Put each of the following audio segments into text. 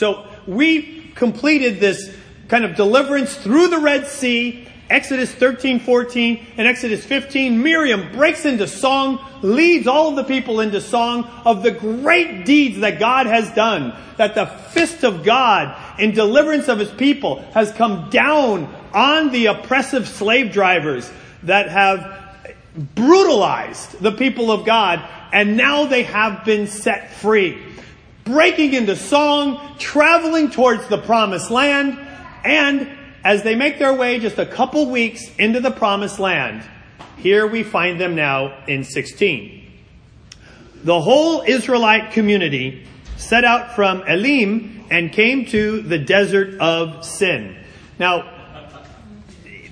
So we completed this kind of deliverance through the Red Sea. Exodus 13, 14, and Exodus 15, Miriam breaks into song, leads all of the people into song of the great deeds that God has done, that the fist of God in deliverance of his people has come down on the oppressive slave drivers that have brutalized the people of God, and now they have been set free. Breaking into song, traveling towards the promised land, and as they make their way just a couple weeks into the promised land, here we find them now in 16. The whole Israelite community set out from Elim and came to the desert of Sin. Now,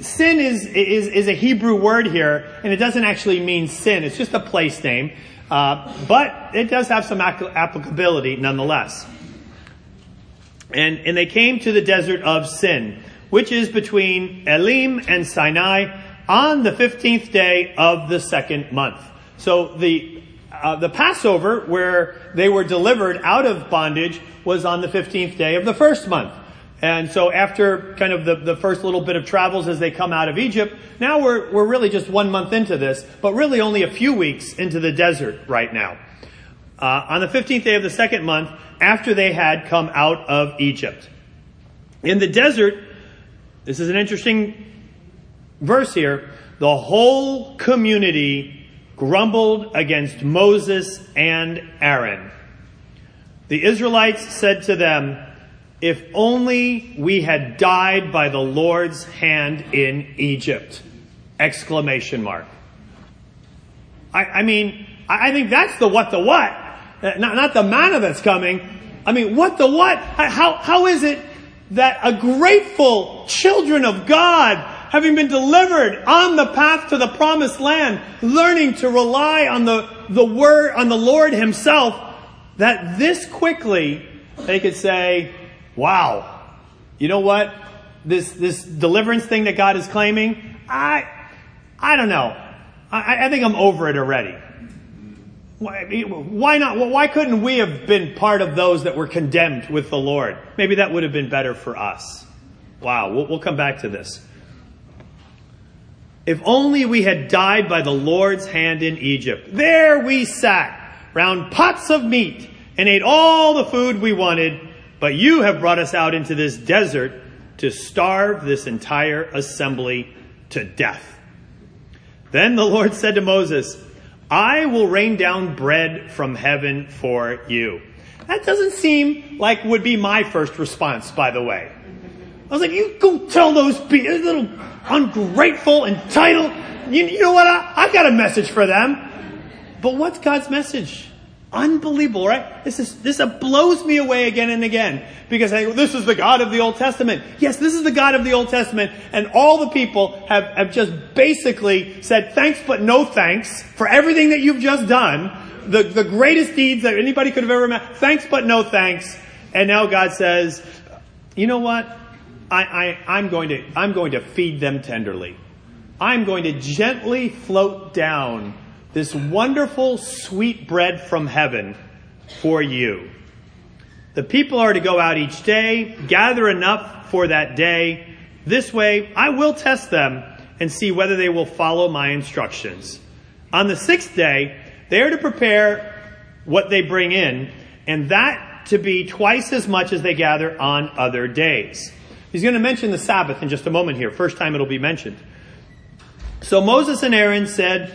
sin is, is, is a Hebrew word here, and it doesn't actually mean sin. It's just a place name. Uh, but it does have some applicability nonetheless. And, and they came to the desert of Sin, which is between Elim and Sinai on the 15th day of the second month. So the, uh, the Passover, where they were delivered out of bondage, was on the 15th day of the first month. And so after kind of the, the first little bit of travels as they come out of Egypt, now we're, we're really just one month into this, but really only a few weeks into the desert right now. Uh, on the 15th day of the second month, after they had come out of Egypt. In the desert, this is an interesting verse here, the whole community grumbled against Moses and Aaron. The Israelites said to them, if only we had died by the Lord's hand in Egypt. Exclamation mark. I, I mean, I, I, think that's the what the what. Uh, not, not the manna that's coming. I mean, what the what? How, how is it that a grateful children of God, having been delivered on the path to the promised land, learning to rely on the, the word, on the Lord himself, that this quickly they could say, wow, you know what? This, this deliverance thing that God is claiming, I, I don't know. I, I think I'm over it already. Why, why not? Well, why couldn't we have been part of those that were condemned with the Lord? Maybe that would have been better for us. Wow, we'll, we'll come back to this. If only we had died by the Lord's hand in Egypt. There we sat round pots of meat and ate all the food we wanted but you have brought us out into this desert to starve this entire assembly to death. Then the Lord said to Moses, I will rain down bread from heaven for you. That doesn't seem like would be my first response, by the way. I was like, you go tell those people, little ungrateful, entitled. You, you know what? I, I've got a message for them. But what's God's message? Unbelievable, right? This is, this blows me away again and again because I, this is the God of the Old Testament. Yes, this is the God of the Old Testament and all the people have, have just basically said thanks but no thanks for everything that you've just done. The, the greatest deeds that anybody could have ever met. Thanks but no thanks. And now God says, you know what? I, I, I'm going to, I'm going to feed them tenderly. I'm going to gently float down this wonderful sweet bread from heaven for you. The people are to go out each day, gather enough for that day. This way, I will test them and see whether they will follow my instructions. On the sixth day, they are to prepare what they bring in, and that to be twice as much as they gather on other days. He's going to mention the Sabbath in just a moment here. First time it'll be mentioned. So Moses and Aaron said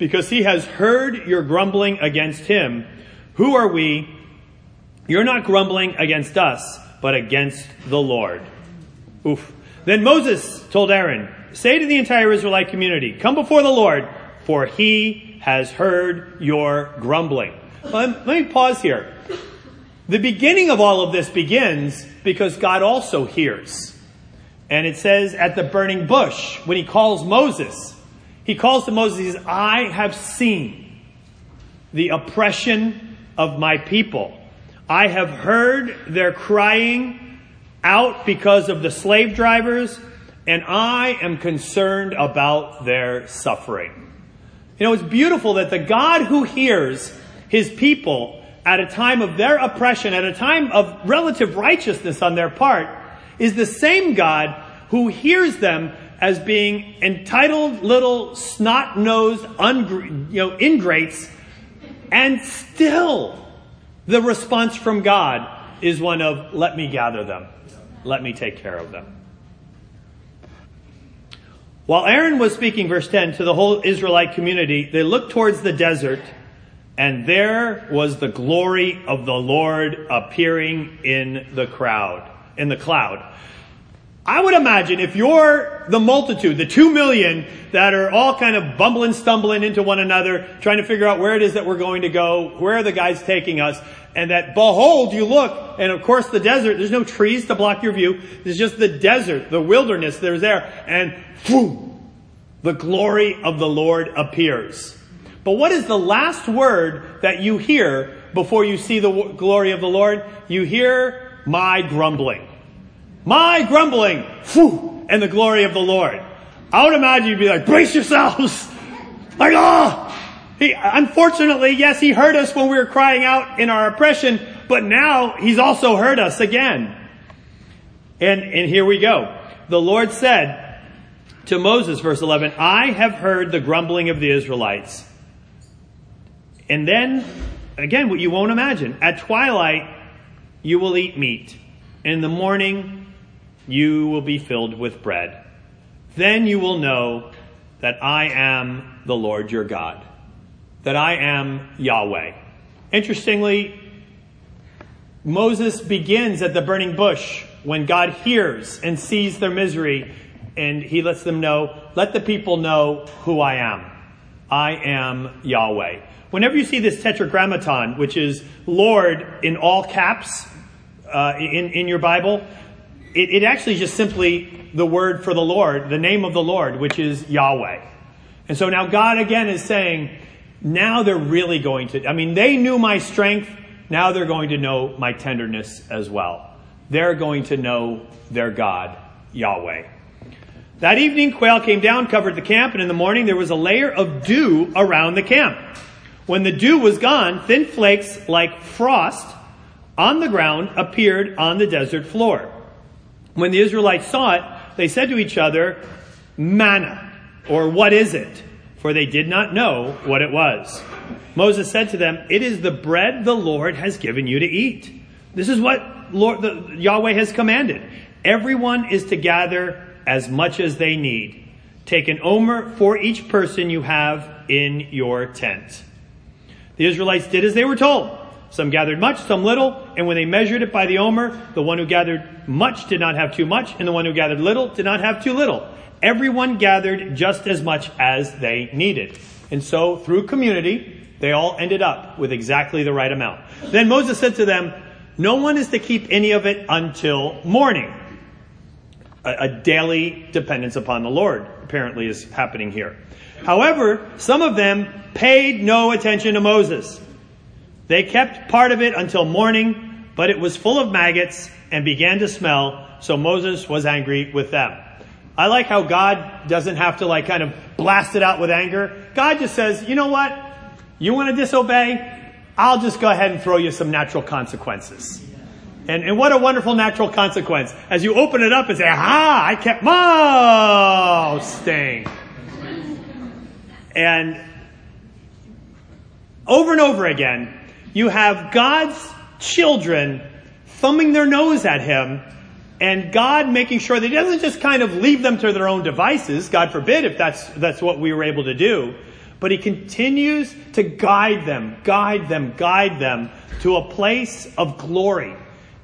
because he has heard your grumbling against him. Who are we? You're not grumbling against us, but against the Lord. Oof. Then Moses told Aaron, say to the entire Israelite community, come before the Lord, for he has heard your grumbling. Let me pause here. The beginning of all of this begins because God also hears. And it says at the burning bush, when he calls Moses, he calls to Moses, he says, I have seen the oppression of my people. I have heard their crying out because of the slave drivers, and I am concerned about their suffering. You know, it's beautiful that the God who hears his people at a time of their oppression, at a time of relative righteousness on their part, is the same God who hears them as being entitled little snot-nosed you know, ingrates, and still the response from God is one of, let me gather them. Let me take care of them. While Aaron was speaking, verse 10, to the whole Israelite community, they looked towards the desert, and there was the glory of the Lord appearing in the crowd, in the cloud. I would imagine if you're the multitude, the two million that are all kind of bumbling, stumbling into one another, trying to figure out where it is that we're going to go, where are the guys taking us, and that behold, you look, and of course the desert, there's no trees to block your view, there's just the desert, the wilderness, there's there, and whew, the glory of the Lord appears. But what is the last word that you hear before you see the glory of the Lord? You hear my grumbling. My grumbling, whew, and the glory of the Lord. I would imagine you'd be like, brace yourselves. Like, oh, he, unfortunately, yes, he heard us when we were crying out in our oppression, but now he's also heard us again. And, and here we go. The Lord said to Moses, verse 11, I have heard the grumbling of the Israelites. And then, again, what you won't imagine. At twilight, you will eat meat. In the morning, you will be filled with bread. Then you will know that I am the Lord your God, that I am Yahweh. Interestingly, Moses begins at the burning bush when God hears and sees their misery and he lets them know, let the people know who I am. I am Yahweh. Whenever you see this tetragrammaton, which is Lord in all caps uh, in, in your Bible, it, it actually just simply the word for the Lord, the name of the Lord, which is Yahweh. And so now God again is saying, now they're really going to, I mean, they knew my strength. Now they're going to know my tenderness as well. They're going to know their God, Yahweh. That evening, quail came down, covered the camp, and in the morning there was a layer of dew around the camp. When the dew was gone, thin flakes like frost on the ground appeared on the desert floor. When the Israelites saw it, they said to each other, Manna, or what is it? For they did not know what it was. Moses said to them, It is the bread the Lord has given you to eat. This is what Lord, the, Yahweh has commanded. Everyone is to gather as much as they need. Take an omer for each person you have in your tent. The Israelites did as they were told. Some gathered much, some little, and when they measured it by the omer, the one who gathered much did not have too much, and the one who gathered little did not have too little. Everyone gathered just as much as they needed. And so, through community, they all ended up with exactly the right amount. Then Moses said to them, No one is to keep any of it until morning. A, a daily dependence upon the Lord, apparently, is happening here. However, some of them paid no attention to Moses. They kept part of it until morning, but it was full of maggots and began to smell, so Moses was angry with them. I like how God doesn't have to like kind of blast it out with anger. God just says, you know what? You want to disobey? I'll just go ahead and throw you some natural consequences. And, and what a wonderful natural consequence. As you open it up and say, aha, I kept staying. And over and over again, you have God's children thumbing their nose at him and God making sure that he doesn't just kind of leave them to their own devices, God forbid if that's, that's what we were able to do, but he continues to guide them, guide them, guide them to a place of glory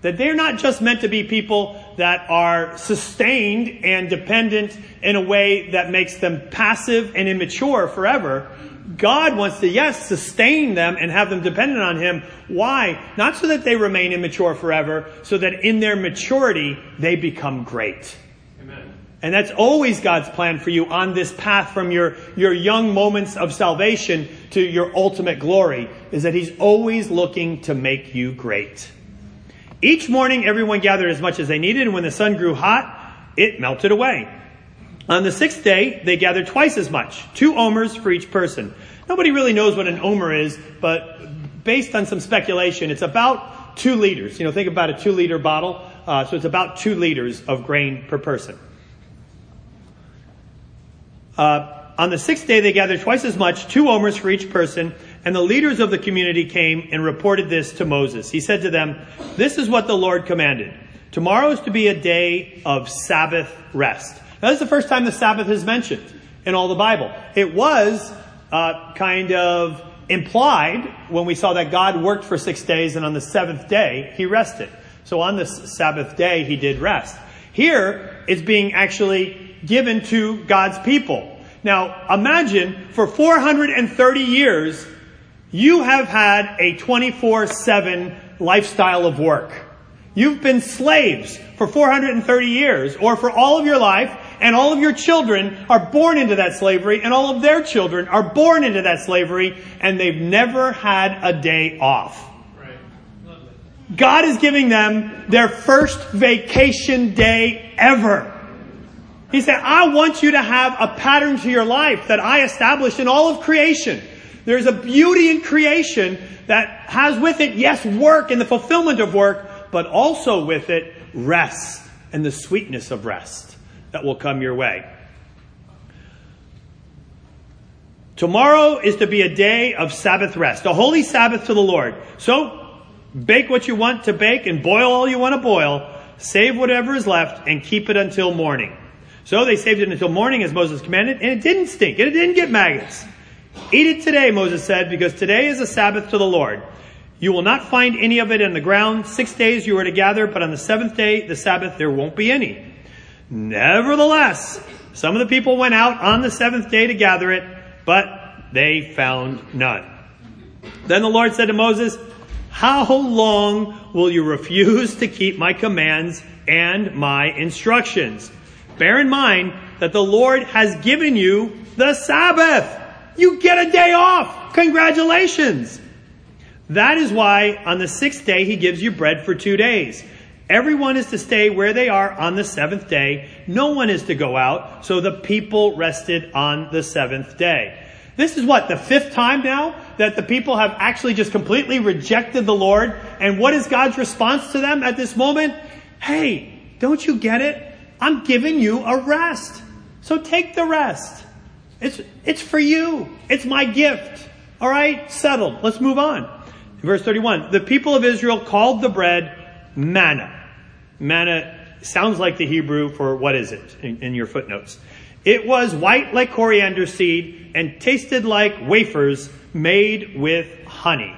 that they're not just meant to be people that are sustained and dependent in a way that makes them passive and immature forever. God wants to, yes, sustain them and have them dependent on Him. Why? Not so that they remain immature forever, so that in their maturity they become great. Amen. And that's always God's plan for you on this path from your, your young moments of salvation to your ultimate glory, is that He's always looking to make you great. Each morning everyone gathered as much as they needed, and when the sun grew hot, it melted away. On the sixth day, they gathered twice as much, two omers for each person. Nobody really knows what an omer is, but based on some speculation, it's about two liters. You know, think about a two liter bottle. Uh, so it's about two liters of grain per person. Uh, on the sixth day, they gathered twice as much, two omers for each person, and the leaders of the community came and reported this to Moses. He said to them, This is what the Lord commanded. Tomorrow is to be a day of Sabbath rest. Now, this is the first time the Sabbath is mentioned in all the Bible. It was uh, kind of implied when we saw that God worked for six days and on the seventh day he rested. So on this Sabbath day he did rest. Here it's being actually given to God's people. Now imagine for 430 years you have had a 24-7 lifestyle of work. You've been slaves for 430 years or for all of your life and all of your children are born into that slavery, and all of their children are born into that slavery, and they've never had a day off. God is giving them their first vacation day ever. He said, I want you to have a pattern to your life that I established in all of creation. There's a beauty in creation that has with it, yes, work and the fulfillment of work, but also with it, rest and the sweetness of rest that will come your way. Tomorrow is to be a day of Sabbath rest, a holy Sabbath to the Lord. So, bake what you want to bake and boil all you want to boil, save whatever is left, and keep it until morning. So they saved it until morning as Moses commanded, and it didn't stink, and it didn't get maggots. Eat it today, Moses said, because today is a Sabbath to the Lord. You will not find any of it in the ground. Six days you are to gather, but on the seventh day, the Sabbath, there won't be any. Nevertheless, some of the people went out on the seventh day to gather it, but they found none. Then the Lord said to Moses, How long will you refuse to keep my commands and my instructions? Bear in mind that the Lord has given you the Sabbath. You get a day off. Congratulations. That is why on the sixth day he gives you bread for two days. Everyone is to stay where they are on the seventh day. No one is to go out. So the people rested on the seventh day. This is what, the fifth time now that the people have actually just completely rejected the Lord. And what is God's response to them at this moment? Hey, don't you get it? I'm giving you a rest. So take the rest. It's, it's for you. It's my gift. All right, settled. Let's move on. Verse 31. The people of Israel called the bread manna. Manna sounds like the Hebrew for what is it in, in your footnotes. It was white like coriander seed and tasted like wafers made with honey.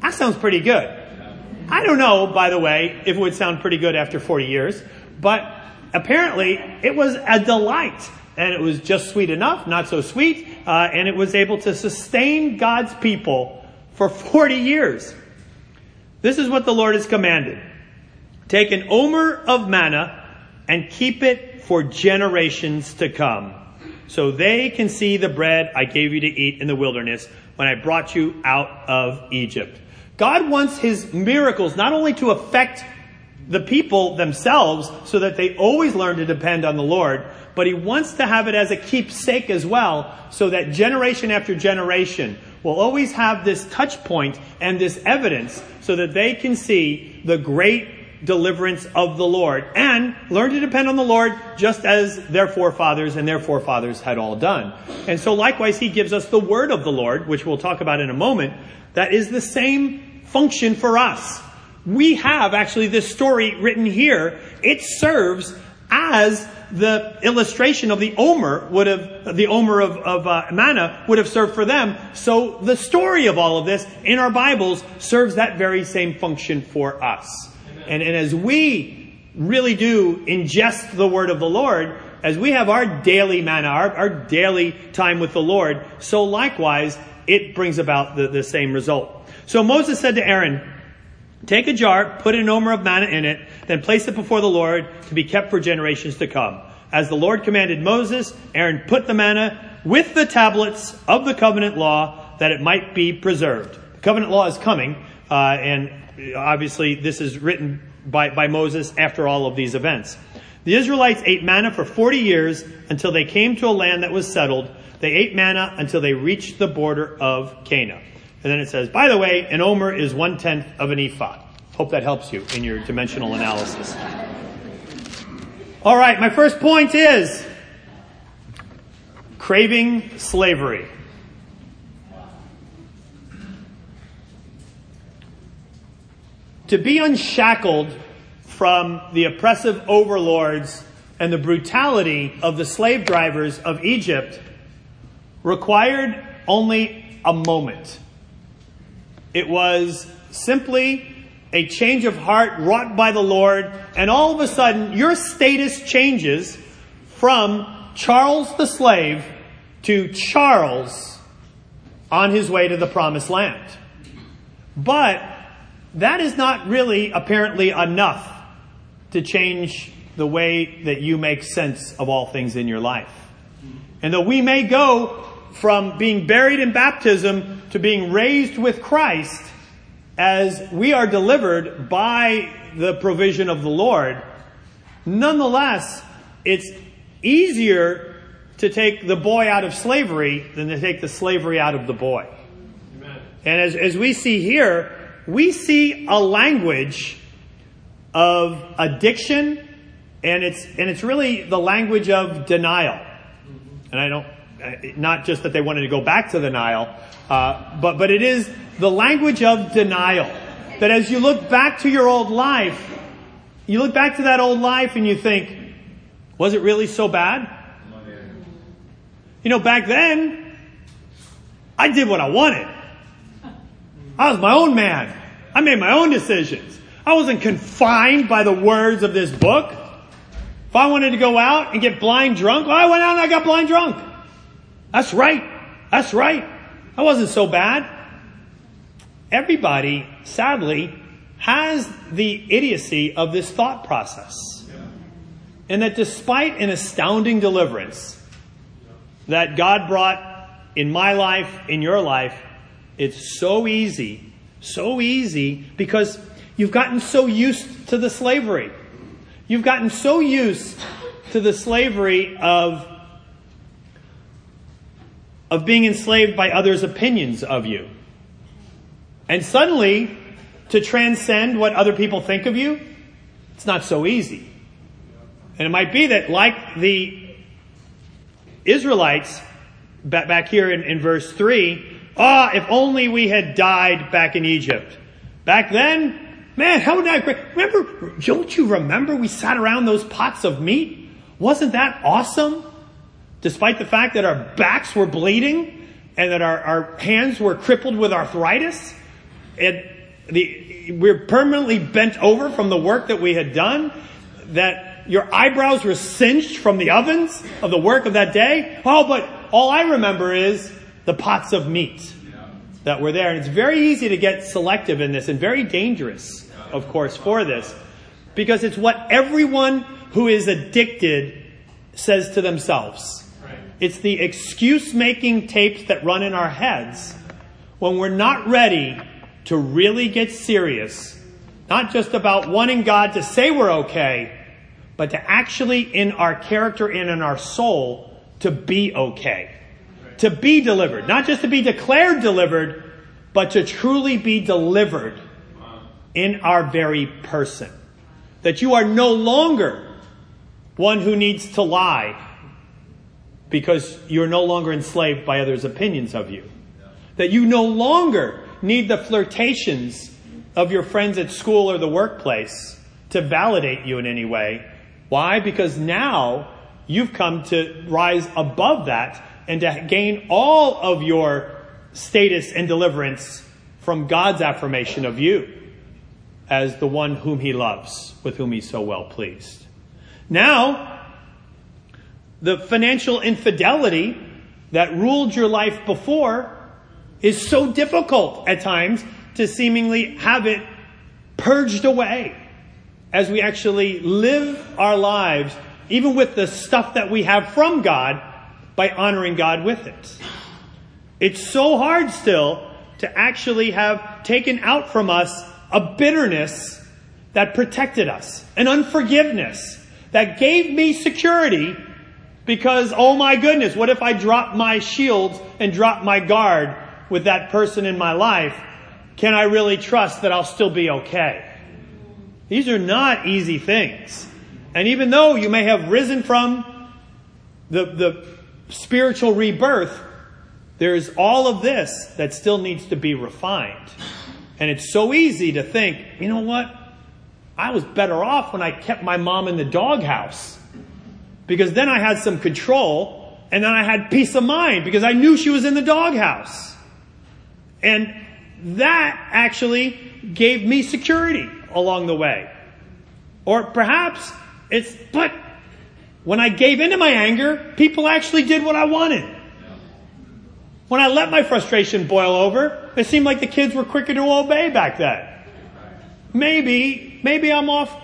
That sounds pretty good. I don't know, by the way, if it would sound pretty good after 40 years, but apparently it was a delight. And it was just sweet enough, not so sweet, uh, and it was able to sustain God's people for 40 years. This is what the Lord has commanded. Take an omer of manna and keep it for generations to come, so they can see the bread I gave you to eat in the wilderness when I brought you out of Egypt. God wants his miracles not only to affect the people themselves so that they always learn to depend on the Lord, but he wants to have it as a keepsake as well so that generation after generation will always have this touch point and this evidence so that they can see the great deliverance of the Lord and learn to depend on the Lord just as their forefathers and their forefathers had all done. And so likewise, he gives us the word of the Lord, which we'll talk about in a moment, that is the same function for us. We have actually this story written here. It serves as the illustration of the Omer would have, the Omer of, of uh, manna would have served for them. So the story of all of this in our Bibles serves that very same function for us. And, and as we really do ingest the word of the Lord, as we have our daily manna, our, our daily time with the Lord, so likewise it brings about the, the same result. So Moses said to Aaron, Take a jar, put an omer of manna in it, then place it before the Lord to be kept for generations to come. As the Lord commanded Moses, Aaron put the manna with the tablets of the covenant law that it might be preserved. The covenant law is coming, uh, and obviously this is written by, by Moses after all of these events. The Israelites ate manna for 40 years until they came to a land that was settled. They ate manna until they reached the border of Canaan. And then it says, by the way, an omer is one tenth of an ephah. Hope that helps you in your dimensional analysis. All right, my first point is craving slavery. To be unshackled from the oppressive overlords and the brutality of the slave drivers of Egypt required only a moment. It was simply a change of heart wrought by the Lord, and all of a sudden your status changes from Charles the slave to Charles on his way to the promised land. But that is not really apparently enough to change the way that you make sense of all things in your life. And though we may go from being buried in baptism to being raised with Christ as we are delivered by the provision of the Lord, nonetheless, it's easier to take the boy out of slavery than to take the slavery out of the boy. Amen. And as, as we see here, we see a language of addiction and it's, and it's really the language of denial. And I don't not just that they wanted to go back to the Nile, uh, but, but it is the language of denial. That as you look back to your old life, you look back to that old life and you think, was it really so bad? You know, back then, I did what I wanted. I was my own man. I made my own decisions. I wasn't confined by the words of this book. If I wanted to go out and get blind drunk, well, I went out and I got blind drunk. That's right. That's right. That wasn't so bad. Everybody, sadly, has the idiocy of this thought process. And that despite an astounding deliverance that God brought in my life, in your life, it's so easy, so easy because you've gotten so used to the slavery. You've gotten so used to the slavery of of being enslaved by others' opinions of you. And suddenly, to transcend what other people think of you, it's not so easy. And it might be that, like the Israelites, back here in, in verse 3, ah, if only we had died back in Egypt. Back then, man, how would that? Remember, don't you remember we sat around those pots of meat? Wasn't that awesome? despite the fact that our backs were bleeding and that our, our hands were crippled with arthritis, and the, we're permanently bent over from the work that we had done, that your eyebrows were singed from the ovens of the work of that day. Oh, but all I remember is the pots of meat that were there. And it's very easy to get selective in this and very dangerous, of course, for this because it's what everyone who is addicted says to themselves. It's the excuse making tapes that run in our heads when we're not ready to really get serious, not just about wanting God to say we're okay, but to actually in our character and in our soul to be okay. To be delivered. Not just to be declared delivered, but to truly be delivered in our very person. That you are no longer one who needs to lie because you're no longer enslaved by others' opinions of you. That you no longer need the flirtations of your friends at school or the workplace to validate you in any way. Why? Because now you've come to rise above that and to gain all of your status and deliverance from God's affirmation of you. as the one whom he loves, with whom he's so well pleased. Now, the financial infidelity that ruled your life before is so difficult at times to seemingly have it purged away as we actually live our lives, even with the stuff that we have from God, by honoring God with it. It's so hard still to actually have taken out from us a bitterness that protected us, an unforgiveness that gave me security because, oh my goodness, what if I drop my shields and drop my guard with that person in my life? Can I really trust that I'll still be okay? These are not easy things. And even though you may have risen from the, the spiritual rebirth, there's all of this that still needs to be refined. And it's so easy to think, you know what? I was better off when I kept my mom in the doghouse. Because then I had some control and then I had peace of mind because I knew she was in the doghouse. And that actually gave me security along the way. Or perhaps it's, but when I gave into my anger, people actually did what I wanted. When I let my frustration boil over, it seemed like the kids were quicker to obey back then. Maybe, maybe I'm off,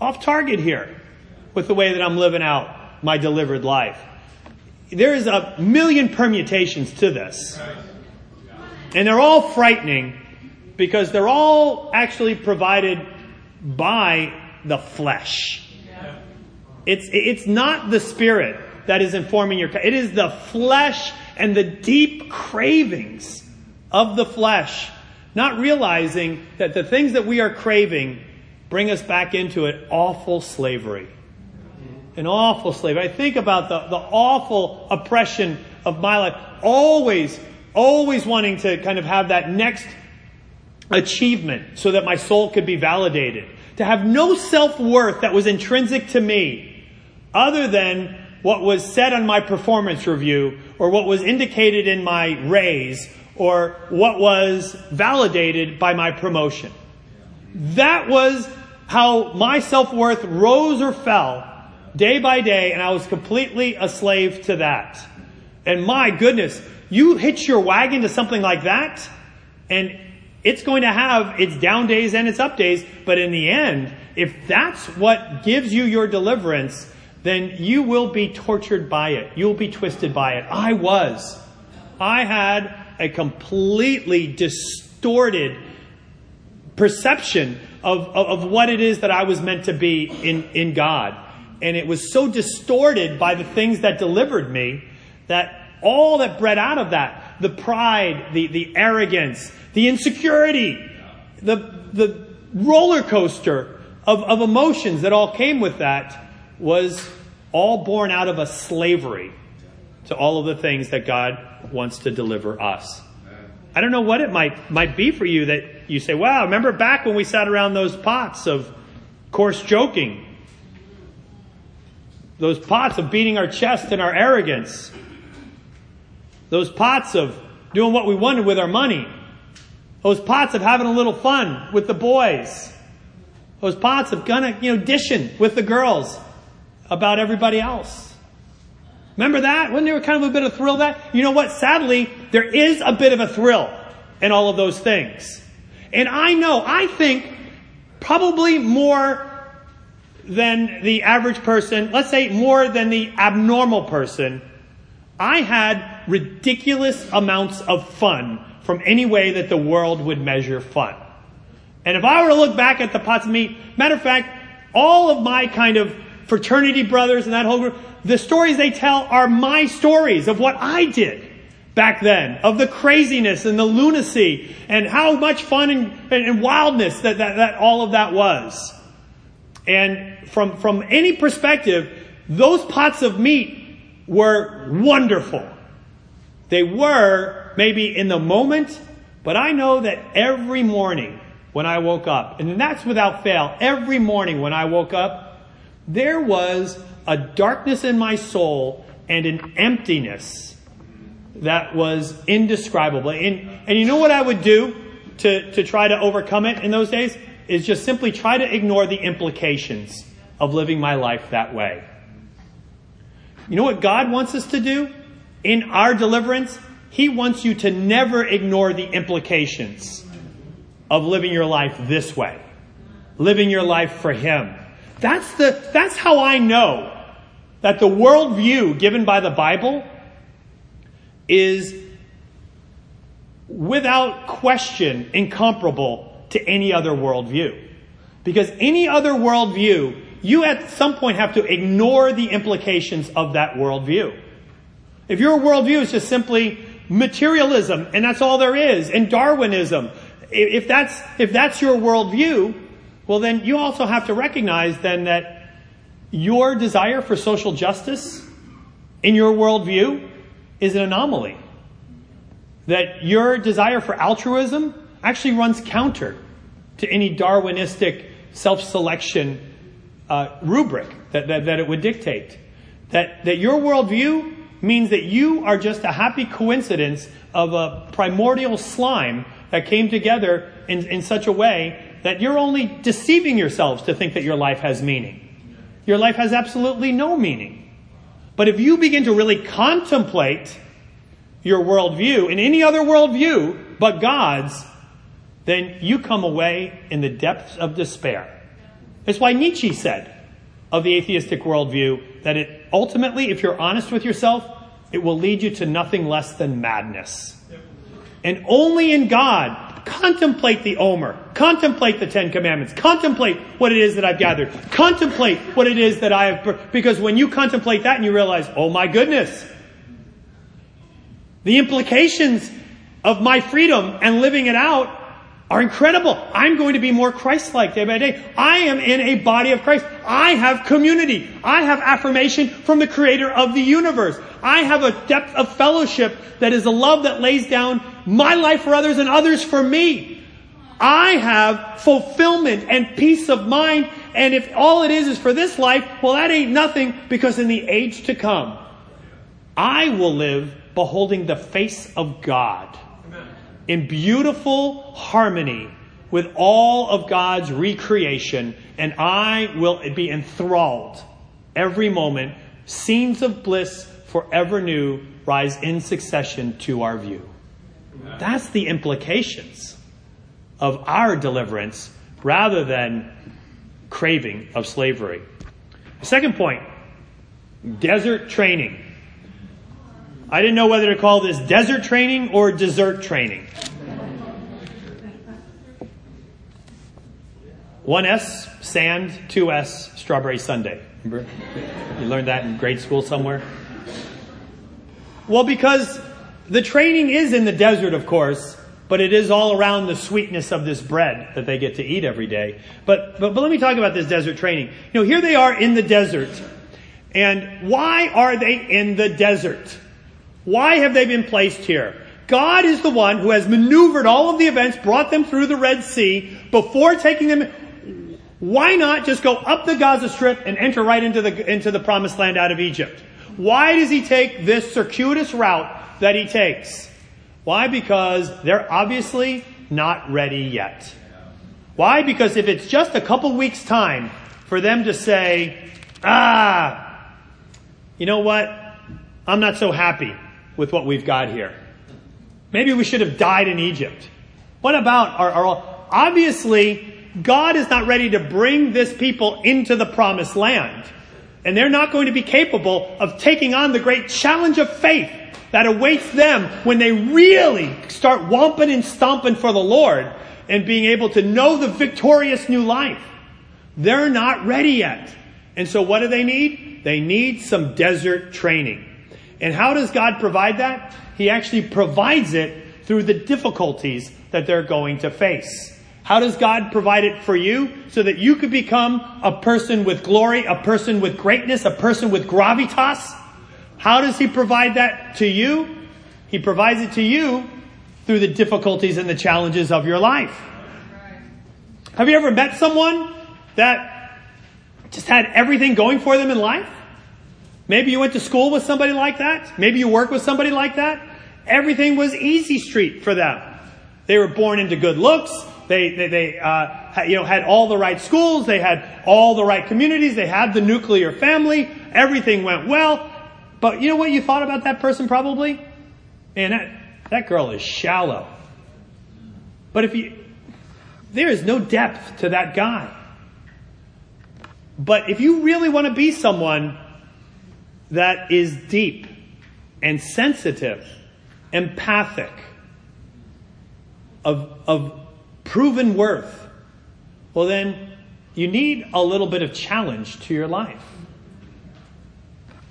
off target here with the way that I'm living out my delivered life. There is a million permutations to this. And they're all frightening because they're all actually provided by the flesh. It's, it's not the spirit that is informing your, it is the flesh and the deep cravings of the flesh. Not realizing that the things that we are craving bring us back into an awful slavery. An awful slavery. I think about the, the awful oppression of my life. Always, always wanting to kind of have that next achievement so that my soul could be validated. To have no self-worth that was intrinsic to me other than what was said on my performance review or what was indicated in my raise or what was validated by my promotion. That was how my self-worth rose or fell day by day and I was completely a slave to that. And my goodness, you hitch your wagon to something like that and it's going to have its down days and its up days, but in the end, if that's what gives you your deliverance, then you will be tortured by it. You'll be twisted by it. I was. I had a completely distorted perception of, of, of, what it is that I was meant to be in, in God. And it was so distorted by the things that delivered me that all that bred out of that, the pride, the, the arrogance, the insecurity, the, the roller coaster of, of emotions that all came with that was all born out of a slavery to all of the things that God wants to deliver us. I don't know what it might, might be for you that you say, wow, remember back when we sat around those pots of coarse joking, those pots of beating our chest and our arrogance, those pots of doing what we wanted with our money, those pots of having a little fun with the boys. Those pots of gonna, you know, dishing with the girls about everybody else. Remember that? Wasn't there kind of a bit of thrill that? You know what? Sadly, there is a bit of a thrill in all of those things. And I know, I think probably more than the average person, let's say more than the abnormal person, I had ridiculous amounts of fun from any way that the world would measure fun. And if I were to look back at the pots of meat, matter of fact, all of my kind of fraternity brothers and that whole group, the stories they tell are my stories of what I did back then, of the craziness and the lunacy and how much fun and, and, and wildness that, that, that all of that was. And from, from any perspective, those pots of meat were wonderful. They were maybe in the moment, but I know that every morning when I woke up, and that's without fail, every morning when I woke up, there was a darkness in my soul and an emptiness that was indescribable. And, and you know what I would do? to, to try to overcome it in those days is just simply try to ignore the implications of living my life that way. You know what God wants us to do in our deliverance? He wants you to never ignore the implications of living your life this way. Living your life for Him. That's the, that's how I know that the worldview given by the Bible is without question incomparable to any other worldview. Because any other worldview, you at some point have to ignore the implications of that worldview. If your worldview is just simply materialism and that's all there is, and Darwinism, if that's, if that's your worldview, well then you also have to recognize then that your desire for social justice in your worldview is an anomaly. That your desire for altruism actually runs counter to any Darwinistic self-selection uh, rubric that, that, that it would dictate. That, that your worldview means that you are just a happy coincidence of a primordial slime that came together in, in such a way that you're only deceiving yourselves to think that your life has meaning. Your life has absolutely no meaning. But if you begin to really contemplate your worldview in any other worldview but God's, then you come away in the depths of despair. That's why Nietzsche said of the atheistic worldview that it ultimately, if you're honest with yourself, it will lead you to nothing less than madness. And only in God, contemplate the Omer, contemplate the Ten Commandments, contemplate what it is that I've gathered, contemplate what it is that I have, because when you contemplate that and you realize, oh my goodness, the implications of my freedom and living it out are incredible. I'm going to be more Christ-like day by day. I am in a body of Christ. I have community. I have affirmation from the creator of the universe. I have a depth of fellowship that is a love that lays down my life for others and others for me. I have fulfillment and peace of mind. And if all it is is for this life, well, that ain't nothing because in the age to come, I will live beholding the face of God in beautiful harmony with all of God's recreation, and I will be enthralled every moment. Scenes of bliss forever new rise in succession to our view. That's the implications of our deliverance rather than craving of slavery. Second point desert training. I didn't know whether to call this desert training or dessert training. One S, sand, two S, strawberry sundae. Remember? You learned that in grade school somewhere? Well, because the training is in the desert, of course, but it is all around the sweetness of this bread that they get to eat every day. But, but, but let me talk about this desert training. You know, here they are in the desert. And why are they in the desert? Why have they been placed here? God is the one who has maneuvered all of the events, brought them through the Red Sea before taking them. Why not just go up the Gaza Strip and enter right into the, into the promised land out of Egypt? Why does he take this circuitous route that he takes? Why? Because they're obviously not ready yet. Why? Because if it's just a couple weeks time for them to say, ah, you know what? I'm not so happy with what we've got here. Maybe we should have died in Egypt. What about our, our, obviously God is not ready to bring this people into the promised land. And they're not going to be capable of taking on the great challenge of faith that awaits them when they really start whomping and stomping for the Lord and being able to know the victorious new life. They're not ready yet. And so what do they need? They need some desert training. And how does God provide that? He actually provides it through the difficulties that they're going to face. How does God provide it for you? So that you could become a person with glory, a person with greatness, a person with gravitas. How does He provide that to you? He provides it to you through the difficulties and the challenges of your life. Have you ever met someone that just had everything going for them in life? Maybe you went to school with somebody like that. Maybe you work with somebody like that. Everything was easy street for them. They were born into good looks. They, they, they uh, you know, had all the right schools. They had all the right communities. They had the nuclear family. Everything went well. But you know what you thought about that person probably? Man, that, that girl is shallow. But if you, there is no depth to that guy. But if you really want to be someone that is deep and sensitive, empathic, of, of proven worth, well, then you need a little bit of challenge to your life.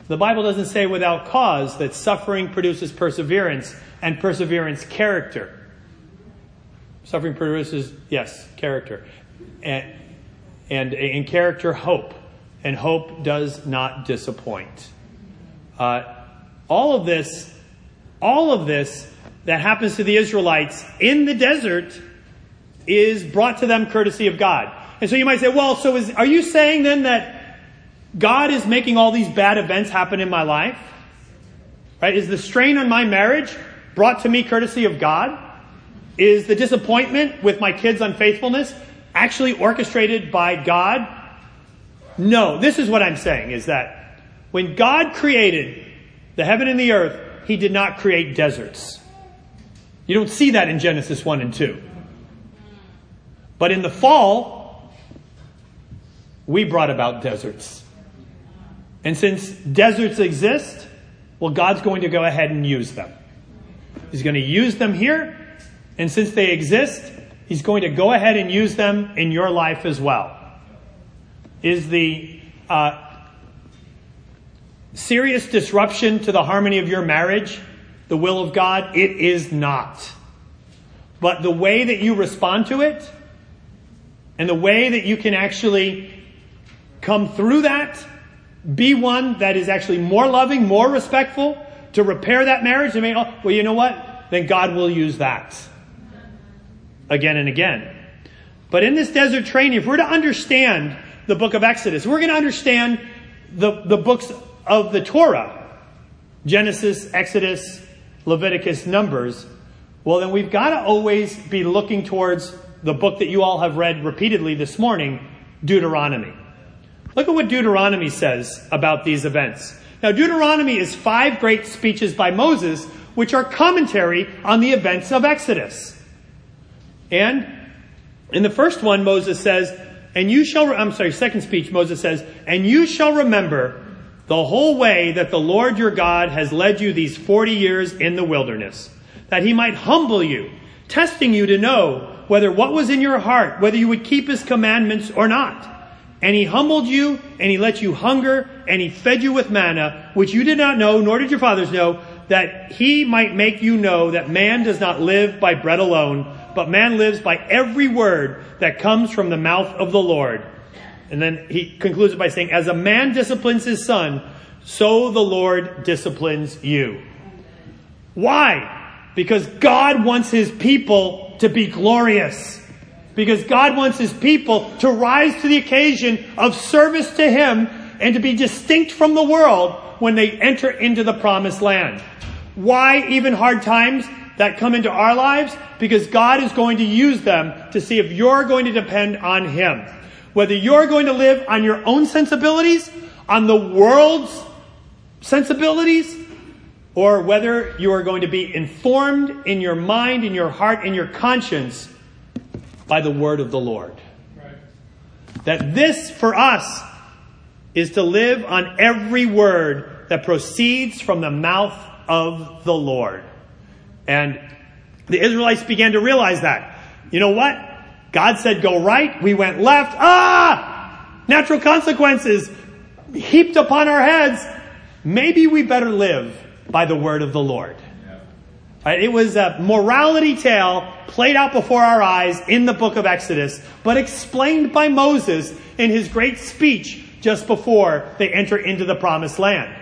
The Bible doesn't say without cause that suffering produces perseverance and perseverance character. Suffering produces, yes, character. And, and in character, hope. And hope does not disappoint. Uh, all of this, all of this that happens to the Israelites in the desert is brought to them courtesy of God. And so you might say, well, so is, are you saying then that God is making all these bad events happen in my life? Right? Is the strain on my marriage brought to me courtesy of God? Is the disappointment with my kids' unfaithfulness actually orchestrated by God? No, this is what I'm saying is that when God created the heaven and the earth, he did not create deserts. You don't see that in Genesis 1 and 2. But in the fall, we brought about deserts. And since deserts exist, well, God's going to go ahead and use them. He's going to use them here, and since they exist, He's going to go ahead and use them in your life as well. Is the uh, serious disruption to the harmony of your marriage the will of God? It is not. But the way that you respond to it and the way that you can actually come through that, be one that is actually more loving, more respectful to repair that marriage and make, oh, well, you know what? Then God will use that again and again. But in this desert training, if we're to understand the book of Exodus, we're going to understand the, the books of the Torah Genesis, Exodus, Leviticus, Numbers, well, then we've got to always be looking towards the book that you all have read repeatedly this morning, Deuteronomy. Look at what Deuteronomy says about these events. Now, Deuteronomy is five great speeches by Moses, which are commentary on the events of Exodus. And in the first one, Moses says, and you shall, I'm sorry, second speech, Moses says, and you shall remember the whole way that the Lord your God has led you these 40 years in the wilderness, that he might humble you, testing you to know whether what was in your heart, whether you would keep his commandments or not. And he humbled you, and he let you hunger, and he fed you with manna, which you did not know, nor did your fathers know, that he might make you know that man does not live by bread alone, but man lives by every word that comes from the mouth of the Lord. And then he concludes by saying, As a man disciplines his son, so the Lord disciplines you. Why? Because God wants his people to be glorious. Because God wants his people to rise to the occasion of service to him and to be distinct from the world when they enter into the promised land. Why even hard times that come into our lives? Because God is going to use them to see if you're going to depend on him. Whether you're going to live on your own sensibilities, on the world's sensibilities, or whether you are going to be informed in your mind, in your heart, in your conscience by the word of the Lord. Right. That this for us is to live on every word that proceeds from the mouth of the Lord. And the Israelites began to realize that. You know what? God said go right, we went left. Ah! Natural consequences heaped upon our heads. Maybe we better live by the word of the Lord. Right, it was a morality tale played out before our eyes in the book of Exodus, but explained by Moses in his great speech just before they enter into the promised land.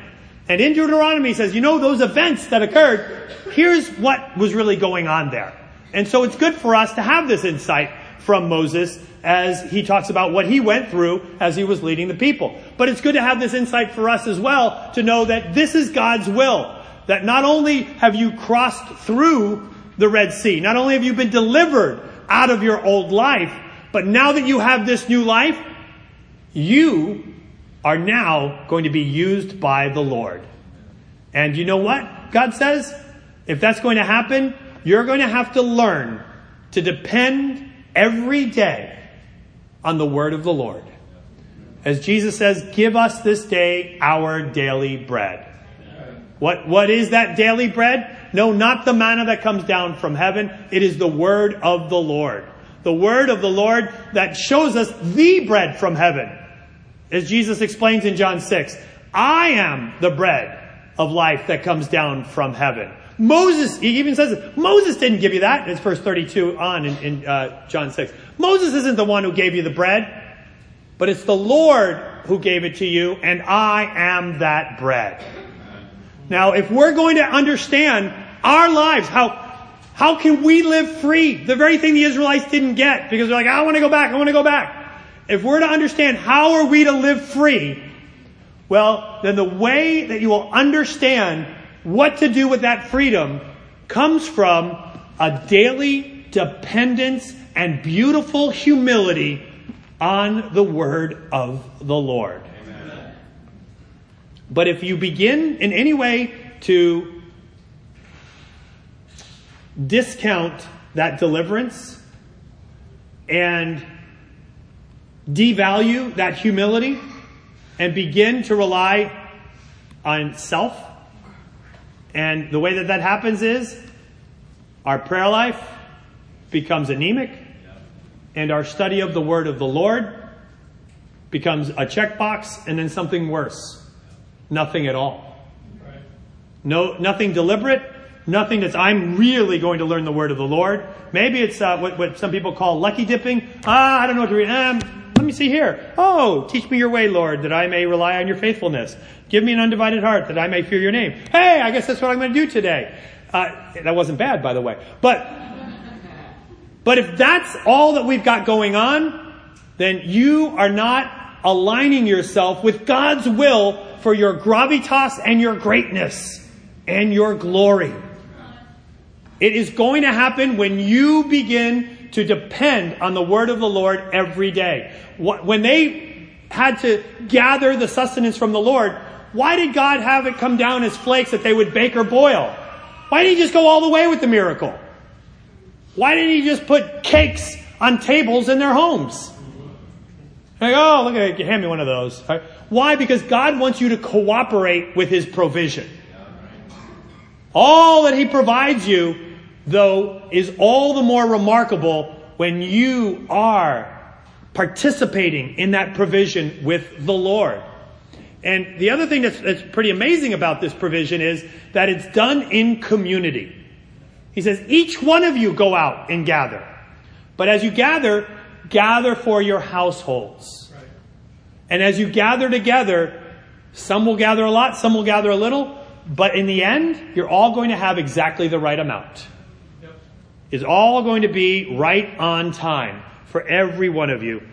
And in Deuteronomy he says, you know, those events that occurred, here's what was really going on there. And so it's good for us to have this insight from Moses as he talks about what he went through as he was leading the people. But it's good to have this insight for us as well to know that this is God's will. That not only have you crossed through the Red Sea. Not only have you been delivered out of your old life, but now that you have this new life, you are now going to be used by the Lord. And you know what? God says, if that's going to happen, you're going to have to learn to depend every day on the word of the Lord. As Jesus says, give us this day our daily bread. What, what is that daily bread? No, not the manna that comes down from heaven. It is the word of the Lord. The word of the Lord that shows us the bread from heaven. As Jesus explains in John 6, I am the bread of life that comes down from heaven. Moses, he even says. Moses didn't give you that. It's verse 32 on in, in uh, John 6. Moses isn't the one who gave you the bread, but it's the Lord who gave it to you, and I am that bread. Now, if we're going to understand our lives, how, how can we live free? The very thing the Israelites didn't get because they're like, I want to go back, I want to go back. If we're to understand how are we to live free, well, then the way that you will understand what to do with that freedom comes from a daily dependence and beautiful humility on the word of the Lord. But if you begin in any way to discount that deliverance and devalue that humility and begin to rely on self, and the way that that happens is our prayer life becomes anemic, and our study of the word of the Lord becomes a checkbox and then something worse. Nothing at all. No, nothing deliberate, nothing that's, I'm really going to learn the word of the Lord. Maybe it's uh, what, what some people call lucky dipping. Ah, I don't know what to read. Um, let me see here. Oh, teach me your way, Lord, that I may rely on your faithfulness. Give me an undivided heart that I may fear your name. Hey, I guess that's what I'm going to do today. Uh, that wasn't bad, by the way. But, but if that's all that we've got going on, then you are not aligning yourself with God's will for your gravitas and your greatness and your glory. It is going to happen when you begin to depend on the word of the Lord every day. When they had to gather the sustenance from the Lord, why did God have it come down as flakes that they would bake or boil? Why didn't he just go all the way with the miracle? Why didn't he just put cakes on tables in their homes? Like, oh, look at it, hand me one of those. Why? Because God wants you to cooperate with his provision. All that he provides you, though, is all the more remarkable when you are participating in that provision with the Lord. And the other thing that's, that's pretty amazing about this provision is that it's done in community. He says, each one of you go out and gather. But as you gather, gather for your households. Right. And as you gather together, some will gather a lot, some will gather a little, but in the end, you're all going to have exactly the right amount. Yep. It's all going to be right on time for every one of you.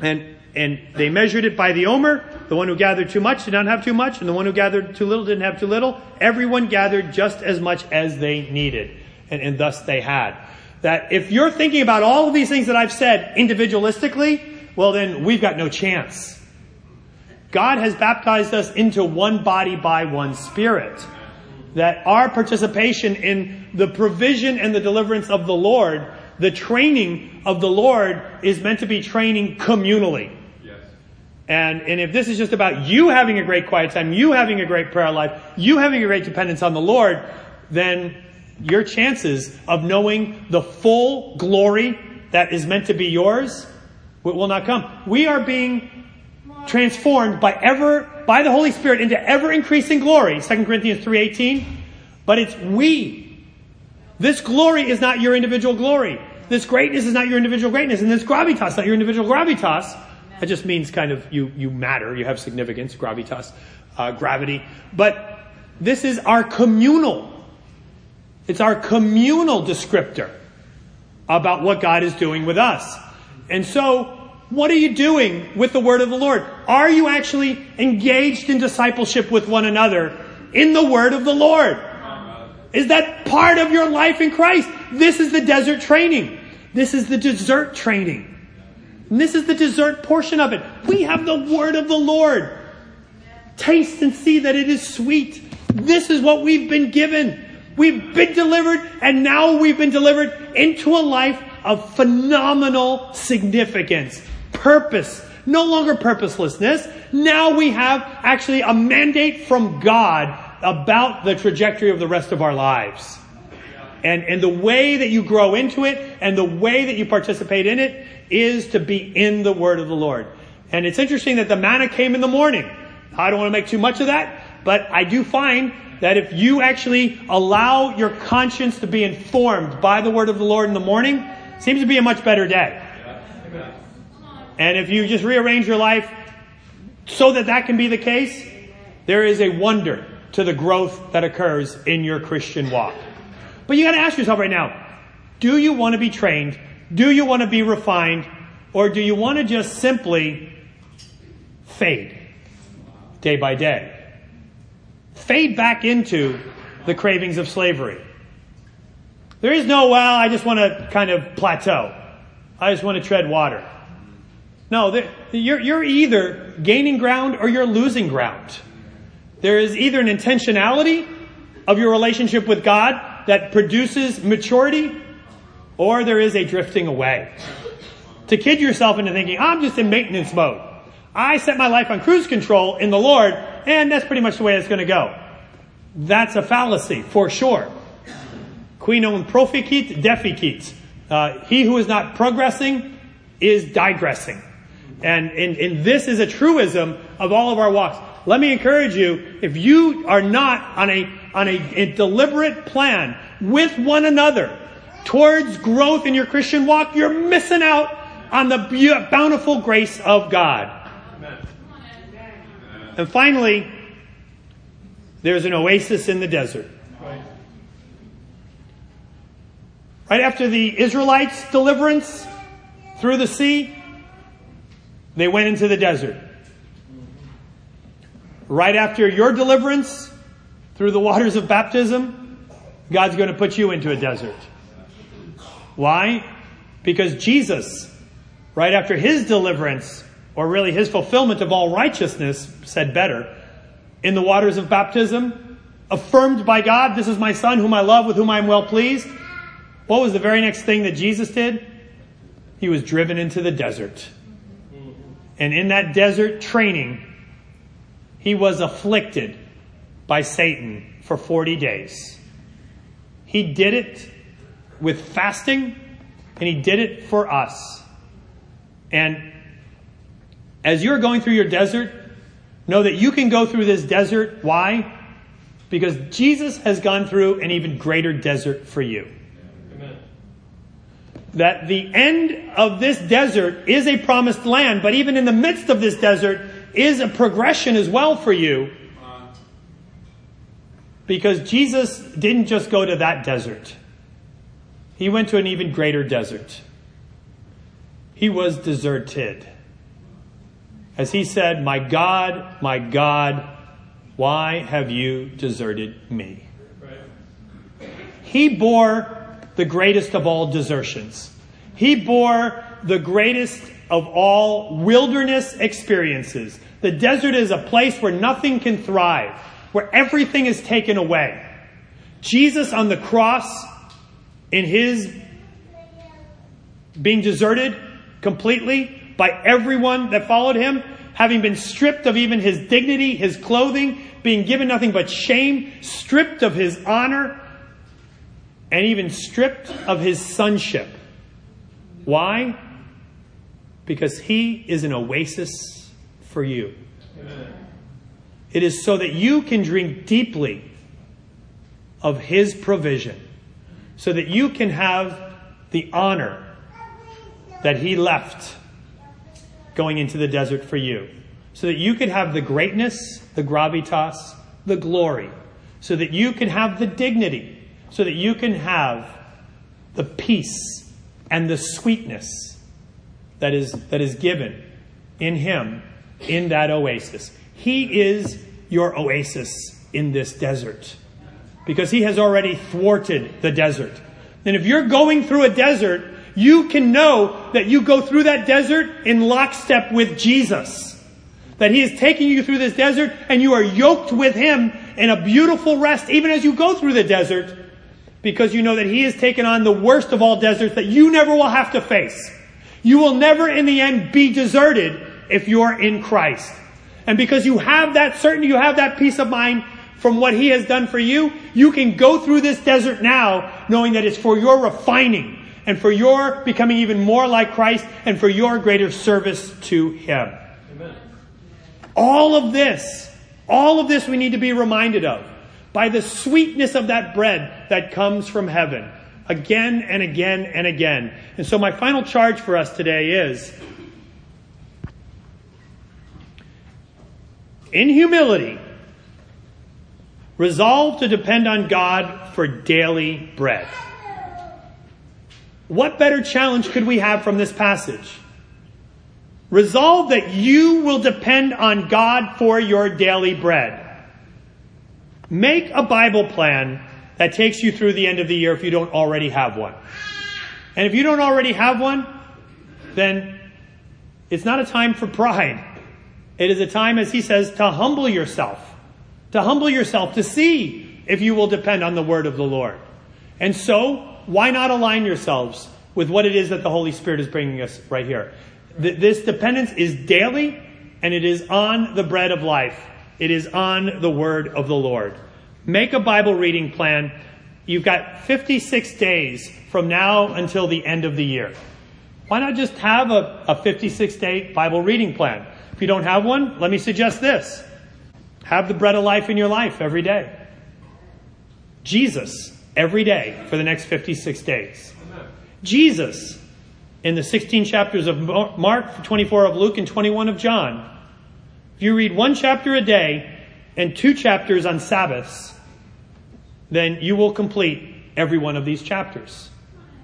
And and they measured it by the omer. The one who gathered too much did not have too much, and the one who gathered too little didn't have too little. Everyone gathered just as much as they needed, and, and thus they had. That if you're thinking about all of these things that I've said individualistically, well then we've got no chance. God has baptized us into one body by one spirit. That our participation in the provision and the deliverance of the Lord, the training of the Lord is meant to be training communally. And, and if this is just about you having a great quiet time, you having a great prayer life, you having a great dependence on the Lord, then your chances of knowing the full glory that is meant to be yours will not come. We are being transformed by ever, by the Holy Spirit into ever increasing glory, 2 Corinthians 3.18. But it's we. This glory is not your individual glory. This greatness is not your individual greatness. And this gravitas, not your individual gravitas. That just means kind of you, you matter, you have significance, gravitas, uh, gravity. But this is our communal. It's our communal descriptor about what God is doing with us. And so, what are you doing with the word of the Lord? Are you actually engaged in discipleship with one another in the word of the Lord? Is that part of your life in Christ? This is the desert training. This is the dessert training. And this is the dessert portion of it. We have the word of the Lord. Taste and see that it is sweet. This is what we've been given. We've been delivered, and now we've been delivered into a life of phenomenal significance, purpose, no longer purposelessness. Now we have actually a mandate from God about the trajectory of the rest of our lives. And, and the way that you grow into it and the way that you participate in it is to be in the word of the Lord. And it's interesting that the manna came in the morning. I don't want to make too much of that, but I do find that if you actually allow your conscience to be informed by the word of the Lord in the morning, seems to be a much better day. And if you just rearrange your life so that that can be the case, there is a wonder to the growth that occurs in your Christian walk. But you got to ask yourself right now, do you want to be trained? Do you want to be refined? Or do you want to just simply fade day by day? Fade back into the cravings of slavery. There is no, well, I just want to kind of plateau. I just want to tread water. No, you're, you're either gaining ground or you're losing ground. There is either an intentionality of your relationship with God that produces maturity, or there is a drifting away. To kid yourself into thinking, I'm just in maintenance mode. I set my life on cruise control in the Lord, and that's pretty much the way it's going to go. That's a fallacy, for sure. Qui non proficit deficit. Uh, he who is not progressing is digressing. And, and, and this is a truism of all of our walks. Let me encourage you, if you are not on a, on a, a deliberate plan with one another towards growth in your Christian walk, you're missing out on the bountiful grace of God. And finally, there's an oasis in the desert. Right after the Israelites' deliverance through the sea, they went into the desert. Right after your deliverance through the waters of baptism, God's going to put you into a desert. Why? Because Jesus, right after his deliverance, or really his fulfillment of all righteousness, said better, in the waters of baptism, affirmed by God, this is my son whom I love, with whom I am well pleased. What was the very next thing that Jesus did? He was driven into the desert. And in that desert training, he was afflicted by Satan for 40 days. He did it with fasting, and he did it for us. And as you're going through your desert, know that you can go through this desert. Why? Because Jesus has gone through an even greater desert for you that the end of this desert is a promised land, but even in the midst of this desert is a progression as well for you. Because Jesus didn't just go to that desert. He went to an even greater desert. He was deserted. As he said, My God, my God, why have you deserted me? He bore the greatest of all desertions. He bore the greatest of all wilderness experiences. The desert is a place where nothing can thrive, where everything is taken away. Jesus on the cross, in his being deserted completely by everyone that followed him, having been stripped of even his dignity, his clothing, being given nothing but shame, stripped of his honor, and even stripped of his sonship. Why? Because he is an oasis for you. Amen. It is so that you can drink deeply of his provision, so that you can have the honor that he left going into the desert for you, so that you could have the greatness, the gravitas, the glory, so that you can have the dignity so that you can have the peace and the sweetness that is, that is given in Him in that oasis. He is your oasis in this desert. because he has already thwarted the desert. And if you're going through a desert, you can know that you go through that desert in lockstep with Jesus. That he is taking you through this desert and you are yoked with him in a beautiful rest even as you go through the desert because you know that he has taken on the worst of all deserts that you never will have to face. You will never in the end be deserted if you're in Christ. And because you have that certainty, you have that peace of mind from what he has done for you, you can go through this desert now knowing that it's for your refining and for your becoming even more like Christ and for your greater service to him. Amen. All of this, all of this we need to be reminded of by the sweetness of that bread that comes from heaven again and again and again. And so my final charge for us today is in humility, resolve to depend on God for daily bread. What better challenge could we have from this passage? Resolve that you will depend on God for your daily bread. Make a Bible plan that takes you through the end of the year if you don't already have one. And if you don't already have one, then it's not a time for pride. It is a time, as he says, to humble yourself. To humble yourself, to see if you will depend on the word of the Lord. And so, why not align yourselves with what it is that the Holy Spirit is bringing us right here? This dependence is daily, and it is on the bread of life. It is on the word of the Lord. Make a Bible reading plan. You've got 56 days from now until the end of the year. Why not just have a, a 56 day Bible reading plan? If you don't have one, let me suggest this. Have the bread of life in your life every day. Jesus every day for the next 56 days. Jesus in the 16 chapters of Mark, 24 of Luke, and 21 of John. If you read one chapter a day and two chapters on Sabbaths, then you will complete every one of these chapters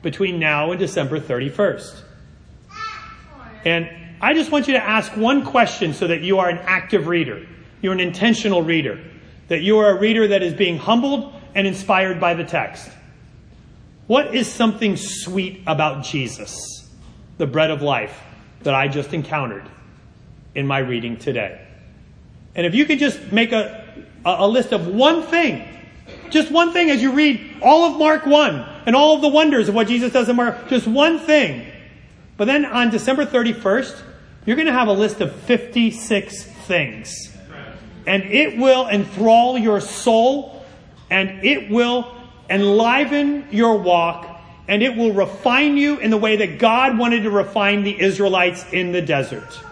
between now and December 31st. And I just want you to ask one question so that you are an active reader. You're an intentional reader. That you are a reader that is being humbled and inspired by the text. What is something sweet about Jesus, the bread of life, that I just encountered in my reading today? And if you could just make a, a, list of one thing just one thing as you read all of Mark 1 and all of the wonders of what Jesus does in Mark. Just one thing. But then on December 31st, you're going to have a list of 56 things. And it will enthrall your soul and it will enliven your walk and it will refine you in the way that God wanted to refine the Israelites in the desert.